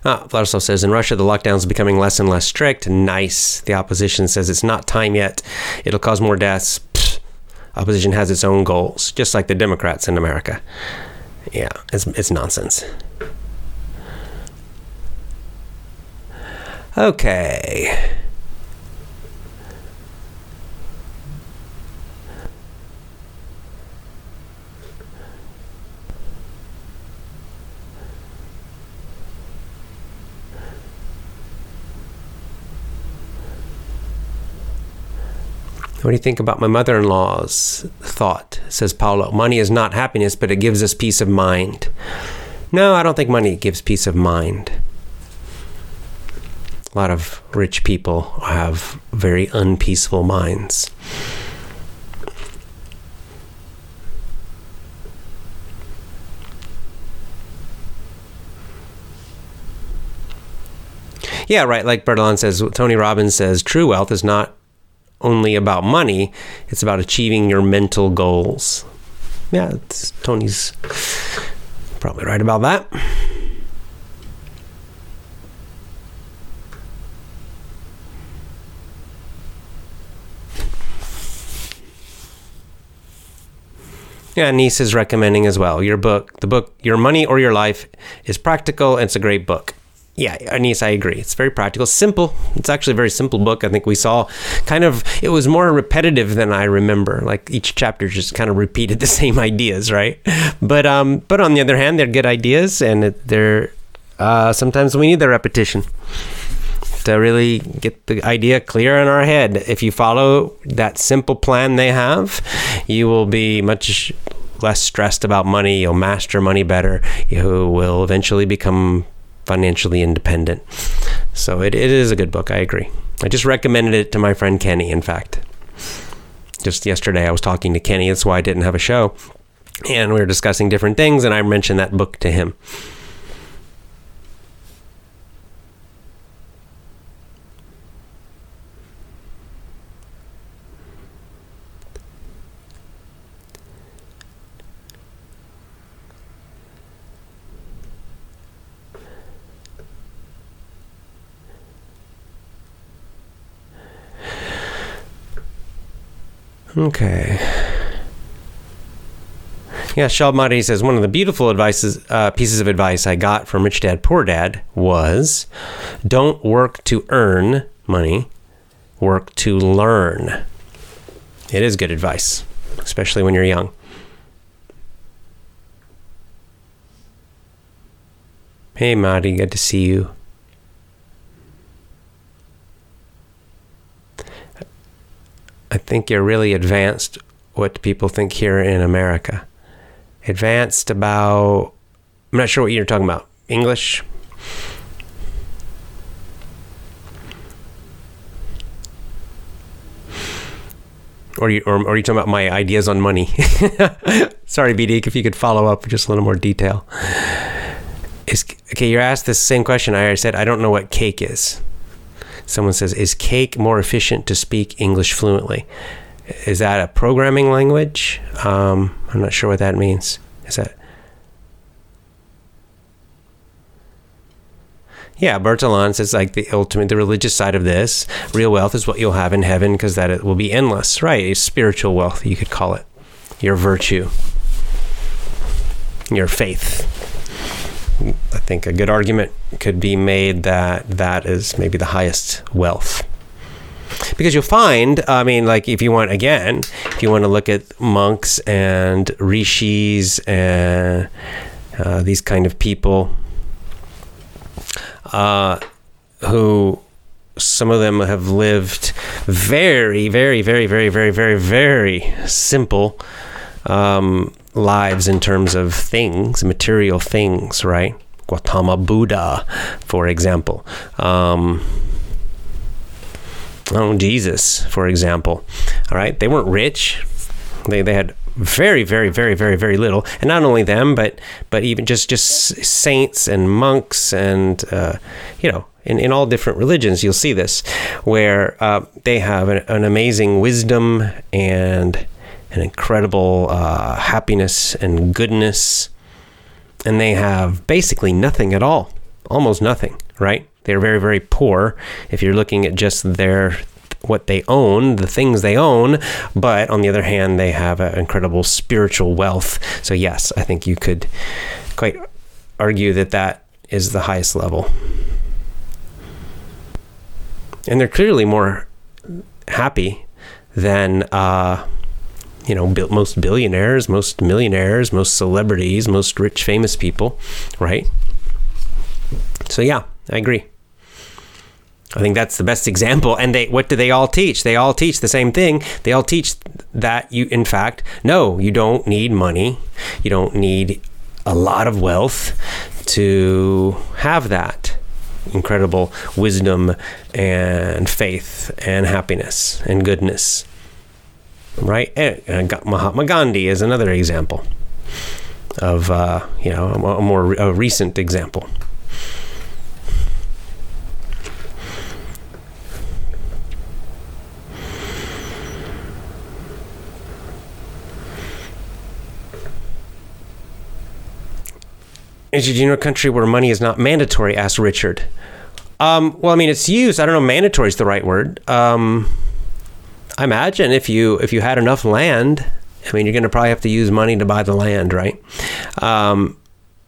Ah, says in Russia, the lockdown is becoming less and less strict. Nice. The opposition says it's not time yet. It'll cause more deaths. Pfft. Opposition has its own goals, just like the Democrats in America. Yeah, it's, it's nonsense. Okay. What do you think about my mother in law's thought? Says Paulo. Money is not happiness, but it gives us peace of mind. No, I don't think money gives peace of mind. A lot of rich people have very unpeaceful minds. Yeah, right. Like Bertalan says, Tony Robbins says, true wealth is not only about money, it's about achieving your mental goals. Yeah, Tony's probably right about that. Yeah, Niece is recommending as well. Your book, the book Your Money or Your Life, is practical and it's a great book. Yeah, Anis, I agree. It's very practical, simple. It's actually a very simple book. I think we saw kind of it was more repetitive than I remember. Like each chapter just kind of repeated the same ideas, right? But um, but on the other hand, they're good ideas, and they're uh, sometimes we need the repetition to really get the idea clear in our head. If you follow that simple plan they have, you will be much less stressed about money. You'll master money better. You will eventually become financially independent. So it, it is a good book. I agree. I just recommended it to my friend Kenny, in fact. Just yesterday, I was talking to Kenny. That's why I didn't have a show. And we were discussing different things, and I mentioned that book to him. Okay. Yeah, Shalmari says one of the beautiful advices, uh, pieces of advice I got from Rich Dad Poor Dad was, don't work to earn money, work to learn. It is good advice, especially when you're young. Hey, Marty, good to see you. I think you're really advanced what people think here in America. Advanced about, I'm not sure what you're talking about. English? Or, you, or, or are you talking about my ideas on money? Sorry, BD, if you could follow up with just a little more detail. Okay, you're asked the same question. I said, I don't know what cake is. Someone says, Is cake more efficient to speak English fluently? Is that a programming language? Um, I'm not sure what that means. Is that. Yeah, Bertalan says like the ultimate, the religious side of this. Real wealth is what you'll have in heaven because that it will be endless, right? Spiritual wealth, you could call it. Your virtue, your faith. I think a good argument could be made that that is maybe the highest wealth. Because you'll find, I mean, like if you want, again, if you want to look at monks and rishis and uh, these kind of people, uh, who some of them have lived very, very, very, very, very, very, very simple um, lives in terms of things, material things, right? Gautama Buddha, for example. Um, oh, Jesus, for example. All right, they weren't rich. They, they had very very very very very little and not only them but but even just just saints and monks and uh, you know in, in all different religions you'll see this where uh, they have an, an, amazing wisdom and an incredible uh, happiness and goodness and they have basically nothing at all almost nothing right they're very very poor if you're looking at just their what they own, the things they own, but on the other hand, they have incredible spiritual wealth. So, yes, I think you could quite argue that that is the highest level. And they're clearly more happy than, uh, you know, most billionaires, most millionaires, most celebrities, most rich, famous people, right? So, yeah, I agree. I think that's the best example. And they, what do they all teach? They all teach the same thing. They all teach that you, in fact, no, you don't need money. You don't need a lot of wealth to have that incredible wisdom and faith and happiness and goodness. Right? And Mahatma Gandhi is another example of, uh, you know, a more a recent example. Is you know a country where money is not mandatory? asked Richard. Um, well, I mean, it's used. I don't know. Mandatory is the right word. Um, I imagine if you if you had enough land, I mean, you're going to probably have to use money to buy the land, right? Um,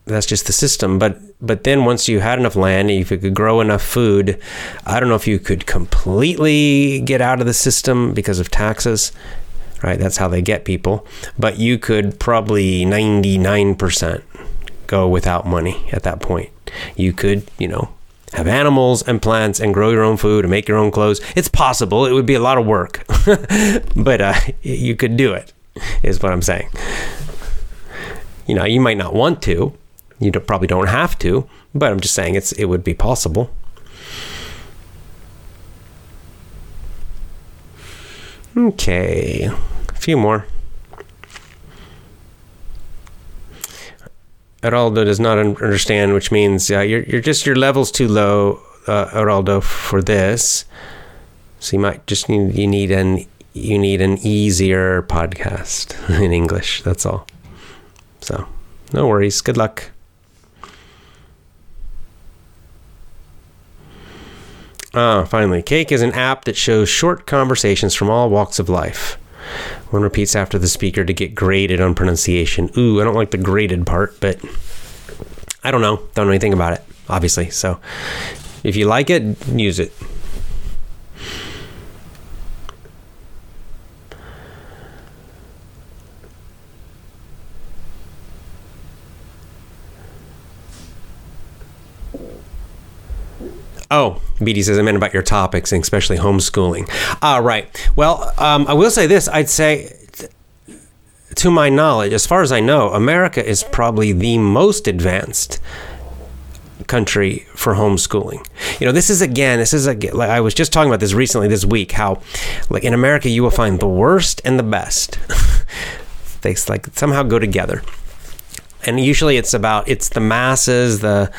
that's just the system. But but then once you had enough land, if you could grow enough food, I don't know if you could completely get out of the system because of taxes. Right, that's how they get people. But you could probably ninety nine percent go without money at that point. You could, you know, have animals and plants and grow your own food and make your own clothes. It's possible. It would be a lot of work, but uh, you could do it, is what I'm saying. You know, you might not want to. You probably don't have to, but I'm just saying it's it would be possible. Okay, a few more. Geraldo does not understand, which means uh, you're you're just your level's too low, uh, Geraldo, for this. So you might just need you need an you need an easier podcast in English. That's all. So no worries. Good luck. Ah, finally, Cake is an app that shows short conversations from all walks of life. One repeats after the speaker to get graded on pronunciation. Ooh, I don't like the graded part, but I don't know. Don't know anything about it, obviously. So if you like it, use it. Oh, BD says, I meant about your topics, and especially homeschooling. All right. Well, um, I will say this. I'd say, to my knowledge, as far as I know, America is probably the most advanced country for homeschooling. You know, this is again, this is a, like I was just talking about this recently this week, how like in America you will find the worst and the best. they like somehow go together. And usually it's about it's the masses, the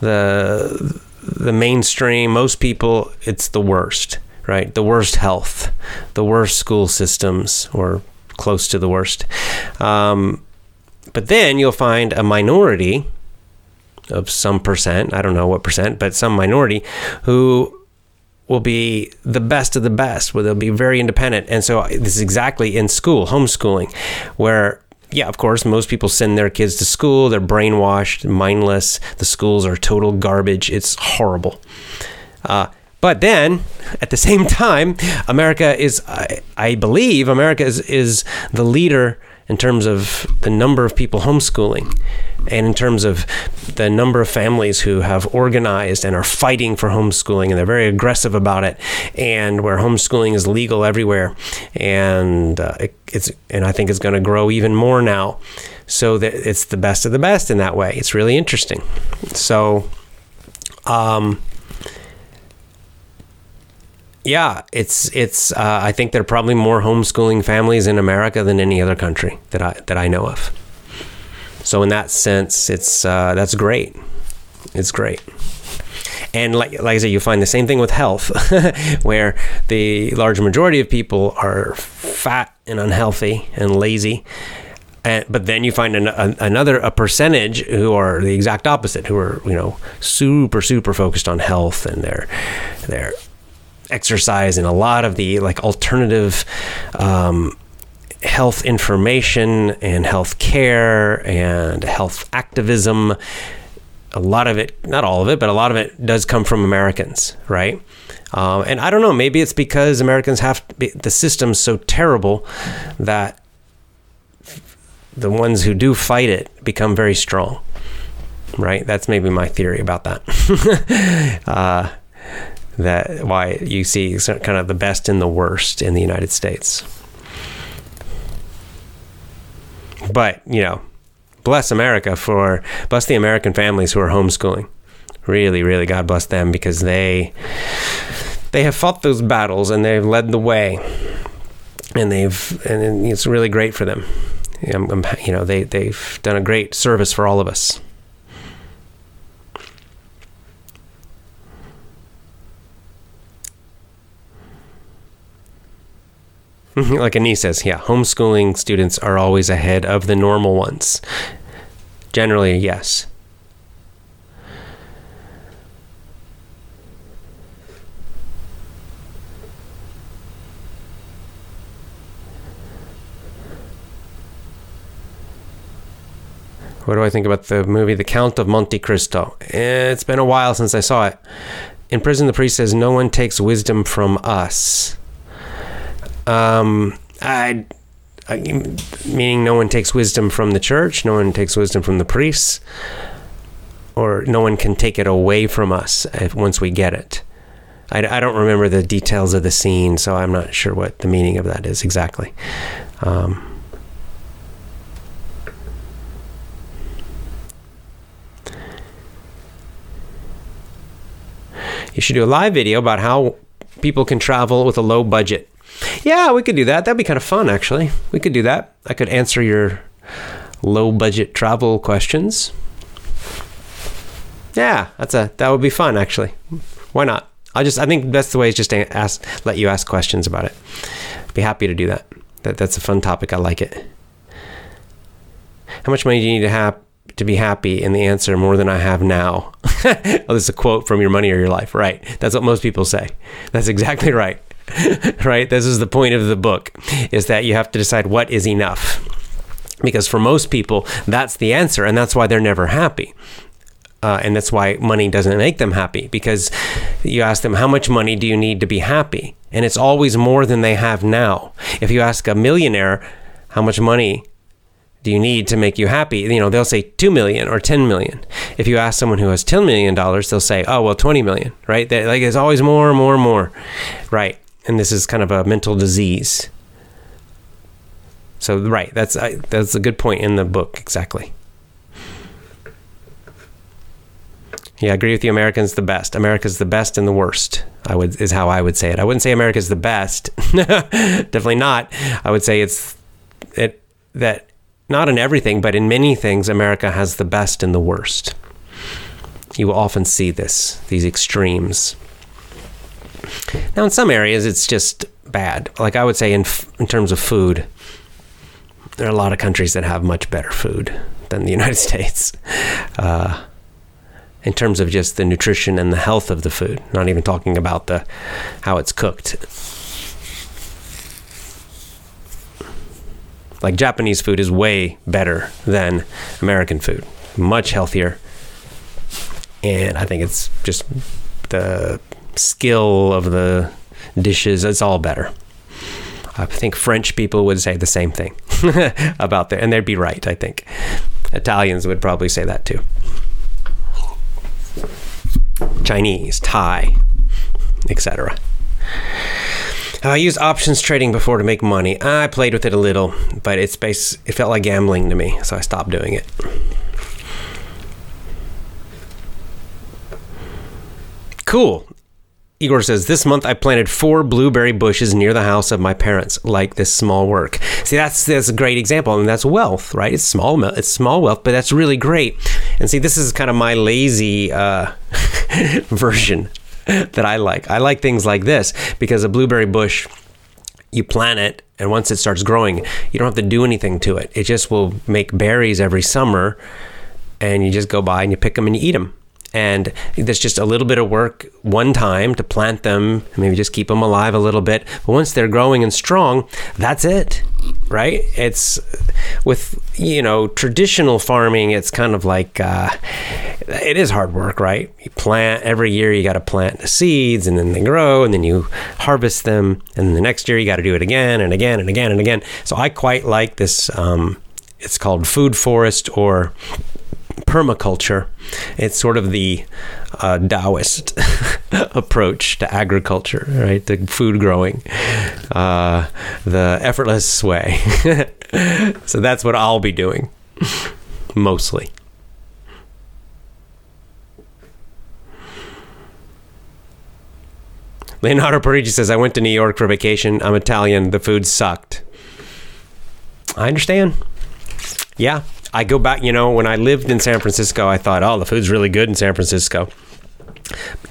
the the mainstream, most people it's the worst, right? The worst health, the worst school systems or close to the worst. Um, but then you'll find a minority of some percent, I don't know what percent, but some minority who will be the best of the best, where they'll be very independent. And so this is exactly in school, homeschooling, where yeah, of course, most people send their kids to school. They're brainwashed, mindless. The schools are total garbage. It's horrible. Uh, but then, at the same time, America is, I, I believe, America is, is the leader in terms of the number of people homeschooling and in terms of the number of families who have organized and are fighting for homeschooling and they're very aggressive about it and where homeschooling is legal everywhere and uh, it, it's and I think it's going to grow even more now so that it's the best of the best in that way it's really interesting so um, yeah, it's it's. Uh, I think there are probably more homeschooling families in America than any other country that I that I know of. So in that sense, it's uh, that's great. It's great. And like, like I said, you find the same thing with health, where the large majority of people are fat and unhealthy and lazy. And, but then you find an, a, another a percentage who are the exact opposite, who are you know super super focused on health and they're they're exercise and a lot of the like alternative um, health information and health care and health activism. A lot of it, not all of it, but a lot of it does come from Americans, right? Um, and I don't know, maybe it's because Americans have be, the system's so terrible that the ones who do fight it become very strong, right? That's maybe my theory about that. uh, that why you see kind of the best and the worst in the United States. But, you know, bless America for bless the American families who are homeschooling. Really, really God bless them because they they have fought those battles and they've led the way. And they've and it's really great for them. I'm, I'm, you know, they they've done a great service for all of us. like Anise says, yeah, homeschooling students are always ahead of the normal ones. Generally, yes. What do I think about the movie The Count of Monte Cristo? Eh, it's been a while since I saw it. In prison, the priest says, No one takes wisdom from us. Um, I, I, meaning no one takes wisdom from the church, no one takes wisdom from the priests, or no one can take it away from us if, once we get it. I, I don't remember the details of the scene, so I'm not sure what the meaning of that is exactly. Um, you should do a live video about how people can travel with a low budget. Yeah, we could do that. That'd be kind of fun, actually. We could do that. I could answer your low budget travel questions. Yeah, that's a that would be fun, actually. Why not? I just I think that's the way is just to ask let you ask questions about it. Be happy to do that. That that's a fun topic. I like it. How much money do you need to have to be happy? And the answer more than I have now. oh, this is a quote from Your Money or Your Life. Right. That's what most people say. That's exactly right. right? This is the point of the book is that you have to decide what is enough. Because for most people, that's the answer, and that's why they're never happy. Uh, and that's why money doesn't make them happy because you ask them, How much money do you need to be happy? And it's always more than they have now. If you ask a millionaire, How much money do you need to make you happy? You know, they'll say 2 million or 10 million. If you ask someone who has 10 million dollars, they'll say, "Oh, well, 20 million," right? They're, like it's always more more more. Right. And this is kind of a mental disease. So, right, that's I, that's a good point in the book exactly. Yeah, I agree with you. American's the best. America's the best and the worst. I would is how I would say it. I wouldn't say America's the best. Definitely not. I would say it's it that not in everything, but in many things, America has the best and the worst. You will often see this, these extremes. Now, in some areas, it's just bad. Like I would say, in in terms of food, there are a lot of countries that have much better food than the United States. Uh, in terms of just the nutrition and the health of the food, not even talking about the how it's cooked. Like Japanese food is way better than American food, much healthier. And I think it's just the skill of the dishes, it's all better. I think French people would say the same thing about that, and they'd be right, I think. Italians would probably say that too. Chinese, Thai, etc. I used options trading before to make money. I played with it a little, but it's base. It felt like gambling to me, so I stopped doing it. Cool. Igor says, This month I planted four blueberry bushes near the house of my parents, like this small work. See, that's that's a great example, and that's wealth, right? It's small, it's small wealth, but that's really great. And see, this is kind of my lazy uh, version that I like. I like things like this because a blueberry bush, you plant it, and once it starts growing, you don't have to do anything to it. It just will make berries every summer, and you just go by and you pick them and you eat them and there's just a little bit of work one time to plant them maybe just keep them alive a little bit. But once they're growing and strong that's it right? It's with you know traditional farming it's kind of like uh, it is hard work right? You plant every year you got to plant the seeds and then they grow and then you harvest them and then the next year you got to do it again and again and again and again. So i quite like this um, it's called food forest or permaculture. It's sort of the uh, Taoist approach to agriculture, right? The food growing, uh, the effortless way. so that's what I'll be doing mostly. Leonardo Parigi says, I went to New York for vacation. I'm Italian. The food sucked. I understand. Yeah, I go back, you know, when I lived in San Francisco, I thought, oh, the food's really good in San Francisco.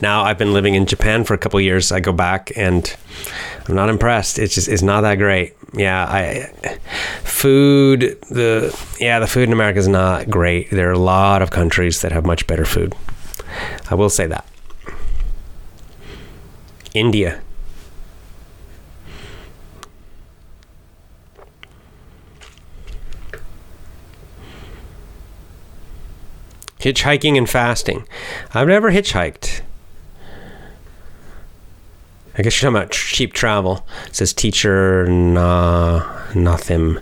Now I've been living in Japan for a couple years. I go back and I'm not impressed. It's just it's not that great. Yeah, I food the yeah the food in America is not great. There are a lot of countries that have much better food. I will say that. India, Hitchhiking and fasting. I've never hitchhiked. I guess you're talking about cheap travel. It says teacher, nah, nothing.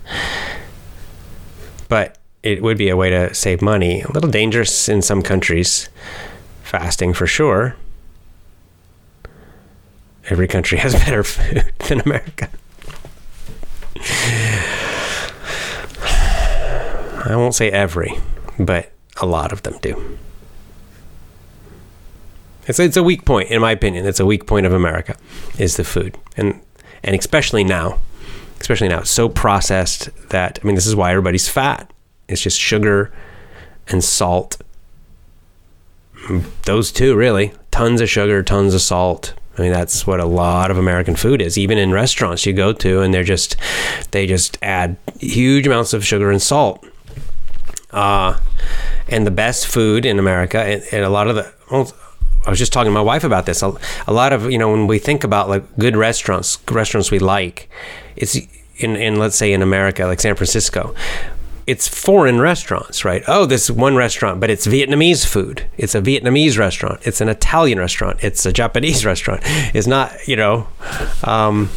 But it would be a way to save money. A little dangerous in some countries. Fasting for sure. Every country has better food than America. I won't say every, but a lot of them do. It's, it's a weak point, in my opinion. It's a weak point of America, is the food. And, and especially now, especially now, it's so processed that, I mean, this is why everybody's fat. It's just sugar and salt. Those two, really. Tons of sugar, tons of salt. I mean, that's what a lot of American food is. Even in restaurants you go to, and they're just, they just add huge amounts of sugar and salt. Uh, and the best food in America, and, and a lot of the. Well, I was just talking to my wife about this. A, a, lot of you know when we think about like good restaurants, restaurants we like, it's in in let's say in America, like San Francisco, it's foreign restaurants, right? Oh, this one restaurant, but it's Vietnamese food. It's a Vietnamese restaurant. It's an Italian restaurant. It's a Japanese restaurant. It's not, you know. Um,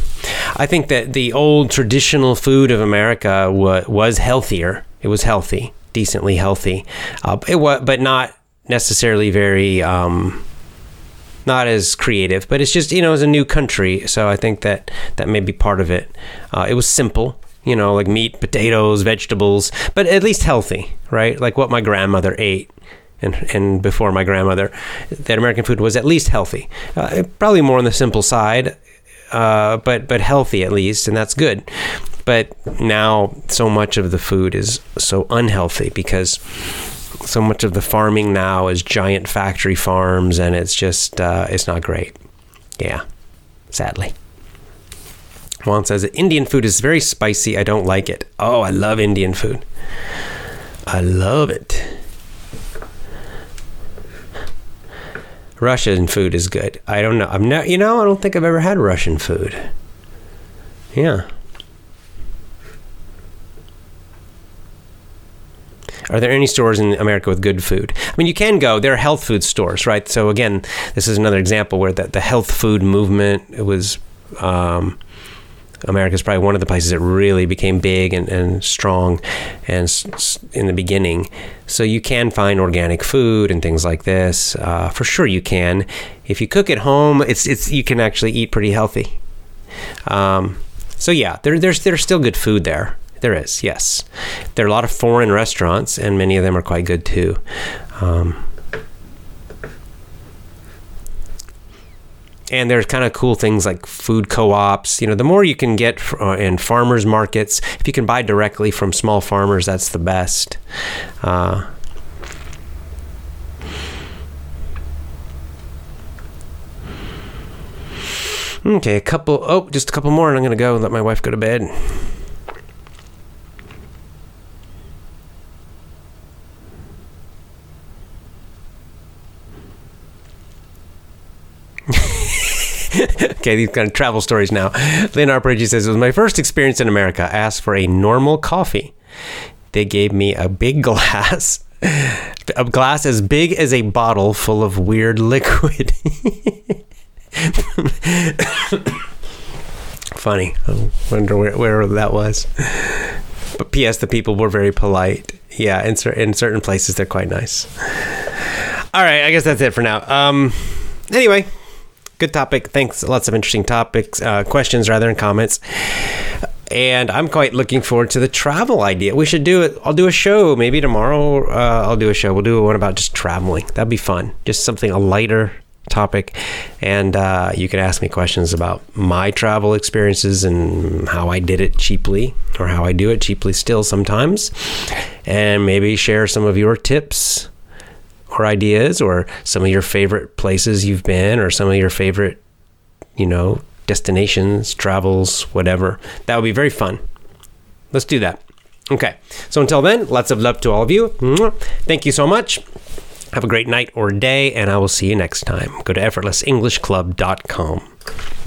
I think that the old traditional food of America wa- was healthier It was healthy, decently healthy. Uh, it was, but not necessarily very. Um, not as creative, but it's just you know it's a new country, so I think that that may be part of it. Uh, it was simple, you know, like meat, potatoes, vegetables, but at least healthy, right? Like what my grandmother ate. And, and before my grandmother, that American food was at least healthy. Uh, probably more on the simple side, uh, but but healthy at least, and that's good. But now so much of the food is so unhealthy because so much of the farming now is giant factory farms, and it's just uh, it's not great. Yeah, sadly. Juan says Indian food is very spicy. I don't like it. Oh, I love Indian food. I love it. Russian food is good. I don't know. I'm not. You know, I don't think I've ever had Russian food. Yeah. Are there any stores in America with good food? I mean, you can go. There are health food stores, right? So again, this is another example where the, the health food movement was. Um, America is probably one of the places that really became big and, and strong and in the beginning. So you can find organic food and things like this. Uh, for sure, you can. If you cook at home, it's it's you can actually eat pretty healthy. Um, so yeah, there, there's there's still good food there. There is, yes. There are a lot of foreign restaurants, and many of them are quite good too. Um, and there's kind of cool things like food co-ops. You know, the more you can get uh, in farmers markets, if you can buy directly from small farmers, that's the best. Uh, okay, a couple. Oh, just a couple more, and I'm gonna go let my wife go to bed. okay, these kind of travel stories now. Lynn Arpeggio says, It was my first experience in America. I asked for a normal coffee. They gave me a big glass, a glass as big as a bottle full of weird liquid. Funny. I wonder where, where that was. But P.S. The people were very polite. Yeah, in, cer- in certain places, they're quite nice. All right, I guess that's it for now. Um, anyway, good topic. Thanks. Lots of interesting topics, uh, questions rather, and comments. And I'm quite looking forward to the travel idea. We should do it. I'll do a show maybe tomorrow. Uh, I'll do a show. We'll do one about just traveling. That'd be fun. Just something a lighter topic, and uh, you can ask me questions about my travel experiences and how I did it cheaply, or how I do it cheaply still sometimes, and maybe share some of your tips or ideas or some of your favorite places you've been or some of your favorite, you know, destinations, travels, whatever. That would be very fun. Let's do that. Okay. So until then, lots of love to all of you. Thank you so much. Have a great night or day, and I will see you next time. Go to effortlessenglishclub.com.